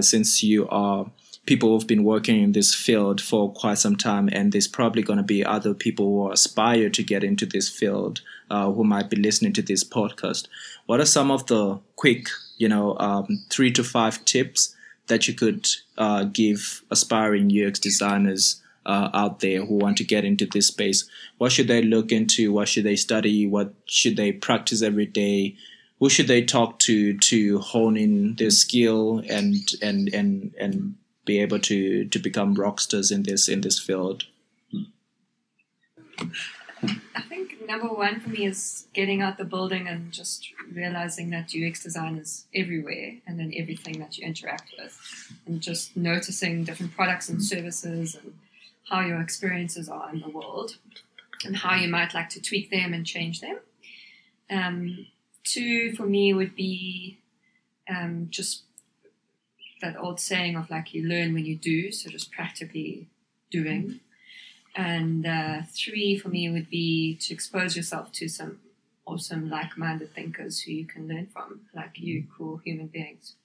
since you are people who've been working in this field for quite some time, and there's probably going to be other people who aspire to get into this field uh, who might be listening to this podcast. What are some of the quick, you know, um, three to five tips that you could uh, give aspiring UX designers uh, out there who want to get into this space? What should they look into? What should they study? What should they practice every day? Who should they talk to to hone in their skill and and and and be able to to become rock stars in this in this field? I think number one for me is getting out the building and just realizing that UX design is everywhere and in everything that you interact with, and just noticing different products and services and how your experiences are in the world and how you might like to tweak them and change them. Um, two for me would be um, just that old saying of like you learn when you do, so just practically doing. And uh, three for me would be to expose yourself to some awesome like-minded thinkers who you can learn from, like you, cool human beings.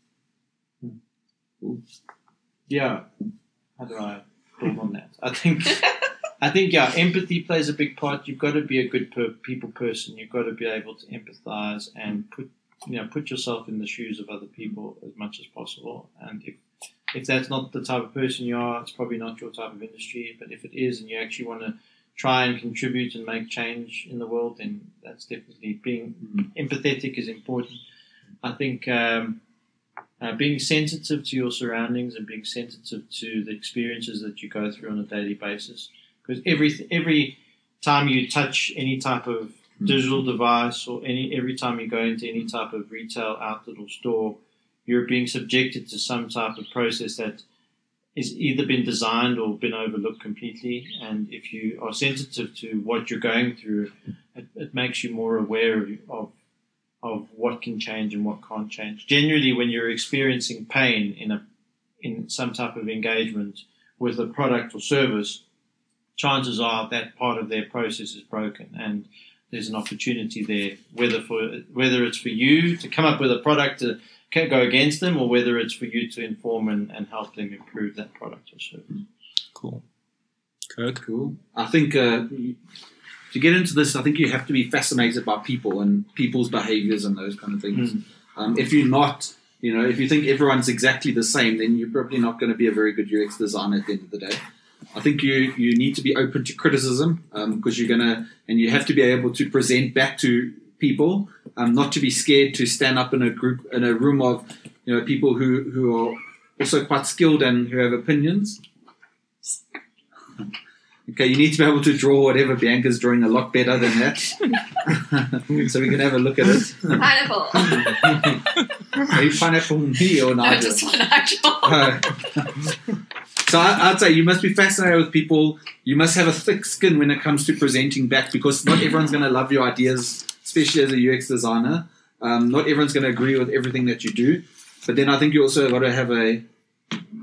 Yeah. How do I build on that? I think, I think, yeah, empathy plays a big part. You've got to be a good per- people person. You've got to be able to empathize and put, you know, put yourself in the shoes of other people as much as possible. And if if that's not the type of person you are, it's probably not your type of industry. But if it is, and you actually want to try and contribute and make change in the world, then that's definitely being empathetic is important. I think um, uh, being sensitive to your surroundings and being sensitive to the experiences that you go through on a daily basis, because every every time you touch any type of hmm. digital device or any every time you go into any type of retail outlet or store, you're being subjected to some type of process that is either been designed or been overlooked completely. And if you are sensitive to what you're going through, it, it makes you more aware of, of of what can change and what can't change. Generally, when you're experiencing pain in a in some type of engagement with a product or service, chances are that part of their process is broken and there's an opportunity there, whether for whether it's for you to come up with a product to can go against them, or whether it's for you to inform and, and help them improve that product or service. Cool. Kirk? Cool. I think uh, to get into this, I think you have to be fascinated by people and people's behaviors and those kind of things. Mm. Um, if you're not, you know, if you think everyone's exactly the same, then you're probably not going to be a very good UX designer at the end of the day. I think you you need to be open to criticism because you're gonna and you have to be able to present back to people, um, not to be scared to stand up in a group in a room of you know people who who are also quite skilled and who have opinions. Okay, you need to be able to draw whatever Bianca's drawing a lot better than that, so we can have a look at it. Pineapple. Are you pineapple me or no, Nigel? just one actual. Uh, so I, I'd say you must be fascinated with people. You must have a thick skin when it comes to presenting back because not everyone's going to love your ideas, especially as a UX designer. Um, not everyone's going to agree with everything that you do. But then I think you also got to have a,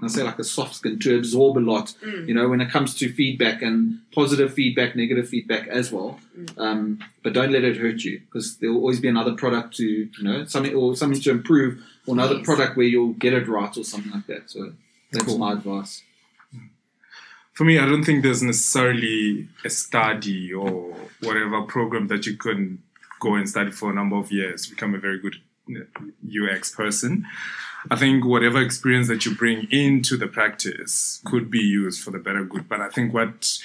I say like a soft skin to absorb a lot. Mm. You know, when it comes to feedback and positive feedback, negative feedback as well. Um, but don't let it hurt you because there will always be another product to, you know, something or something to improve or another Yes. product where you'll get it right or something like that. So that's Cool. my advice. For me, I don't think there's necessarily a study or whatever program that you can go and study for a number of years become a very good uh, UX person. I think whatever experience that you bring into the practice could be used for the better good. But I think what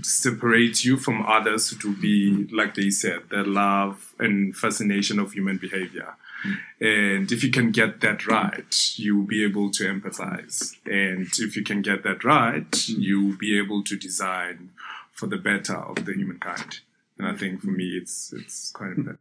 separates you from others to be, like they said, the love and fascination of human behavior. And if you can get that right, you'll be able to empathize. And if you can get that right, you'll be able to design for the better of the humankind. And I think for me, it's it's quite important.